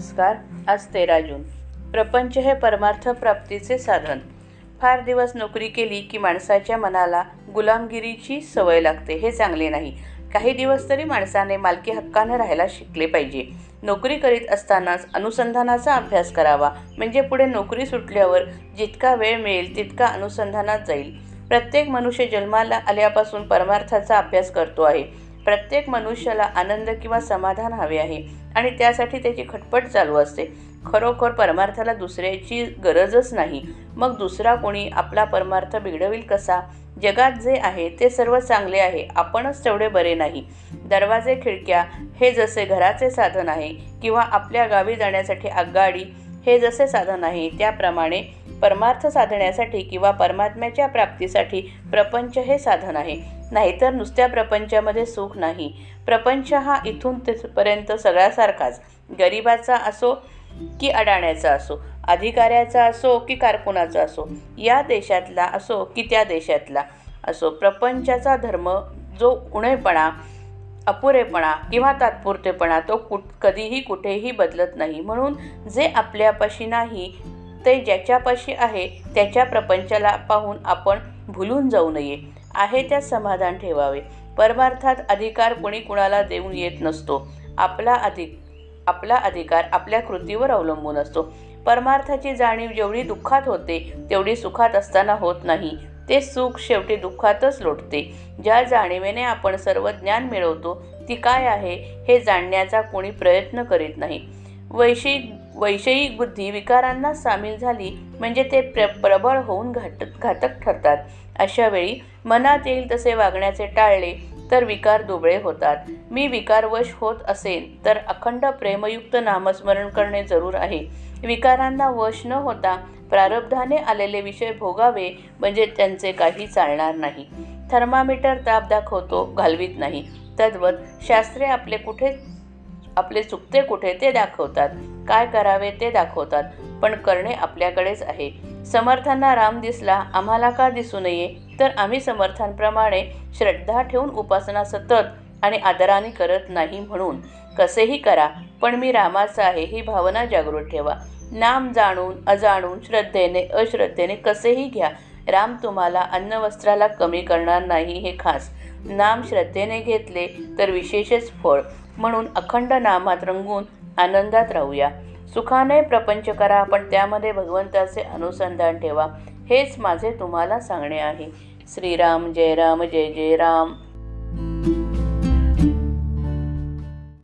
नमस्कार आज तेरा जून. प्रपंच हे परमार्थ प्राप्तीचे साधन. फार दिवस नोकरी केली की माणसाच्या मनाला गुलामगिरीची सवय लागते हे चांगले नाही. काही दिवस तरी माणसाने मालकी हक्कानं राहायला शिकले पाहिजे. नोकरी करीत असतानाच अनुसंधानाचा अभ्यास करावा म्हणजे पुढे नोकरी सुटल्यावर जितका वेळ मिळेल तितका अनुसंधानात जाईल. प्रत्येक मनुष्य जन्माला आल्यापासून परमार्थाचा अभ्यास करतो आहे. प्रत्येक मनुष्याला आनंद किंवा समाधान हवे आहे आणि त्यासाठी त्याची खटपट चालू असते. खरोखर परमार्थाला दुसऱ्याची गरजच नाही. मग दुसरा कोणी आपला परमार्थ बिघडविल कसा? जगात जे आहे ते सर्व चांगले आहे आपणच तेवढे बरे नाही. दरवाजे खिडक्या हे जसे घराचे साधन आहे किंवा आपल्या गावी जाण्यासाठी आगगाडी हे जसे साधन आहे त्याप्रमाणे परमार्थ साधण्यासाठी किंवा परमात्म्याच्या प्राप्तीसाठी प्रपंच हे साधन आहे. नाहीतर नुसत्या प्रपंचामध्ये सुख नाही. प्रपंच हा इथून तिथपर्यंत सगळ्यासारखाच. गरिबाचा असो की अडाण्याचा असो अधिकाऱ्याचा असो की कारकुनाचा असो या देशातला असो की त्या देशातला असो प्रपंचाचा धर्म जो उणेपणा अपुरेपणा किंवा तात्पुरतेपणा तो कुठ कधीही कुठेही बदलत नाही. म्हणून जे आपल्यापाशी नाही ते ज्याच्यापाशी आहे त्याच्या प्रपंचाला पाहून आपण भुलून जाऊ नये. आहे त्यात समाधान ठेवावे. परमार्थात अधिकार कोणी कुणाला देऊन येत नसतो. आपला अधिक आपला अधिकार आपल्या कृतीवर अवलंबून असतो. परमार्थाची जाणीव जेवढी दुःखात होते तेवढी सुखात असताना होत नाही. ते सुख शेवटी दुःखातच लोटते. ज्या जाणीवेने आपण सर्व ज्ञान मिळवतो ती काय आहे हे जाणण्याचा कोणी प्रयत्न करीत नाही. वैश्विक वैषयिक बुद्धी विकारांना सामील झाली म्हणजे ते प्र प्रबळ होऊन घाट घातक ठरतात. अशा वेळी मनात येईल तसे वागण्याचे टाळले तर विकार दुबळे होतात. मी विकारवश होत असेन तर अखंड प्रेमयुक्त नामस्मरण करणे जरूर आहे. विकारांना वश न होता प्रारब्धाने आलेले विषय भोगावे म्हणजे त्यांचे काही चालणार नाही. थर्मामीटर ताप दाखवतो घालवीत नाही. तद्वत शास्त्रे आपले कुठे आपले चुकते कुठे ते दाखवतात. काय करावे ते दाखवतात पण करणे आपल्याकडेच आहे. समर्थांना राम दिसला आम्हाला का दिसू नये? तर आम्ही समर्थांप्रमाणे श्रद्धा ठेवून उपासना सतत आणि आदराने करत नाही म्हणून. कसेही करा पण मी रामाचा आहे ही भावना जागृत ठेवा. नाम जाणून अजाणून श्रद्धेने अश्रद्धेने कसेही घ्या. राम तुम्हाला अन्नवस्त्राला कमी करणार नाही हे खास. नाम श्रद्धेने घेतले तर विशेषच फळ. म्हणून अखंड नामात रंगून आनंदात राहूया. सुखाने प्रपंच करा पण त्यामध्ये भगवंताचे अनुसंधान ठेवा. हेच माझे तुम्हाला सांगणे आहे. श्रीराम जय राम जय जय राम.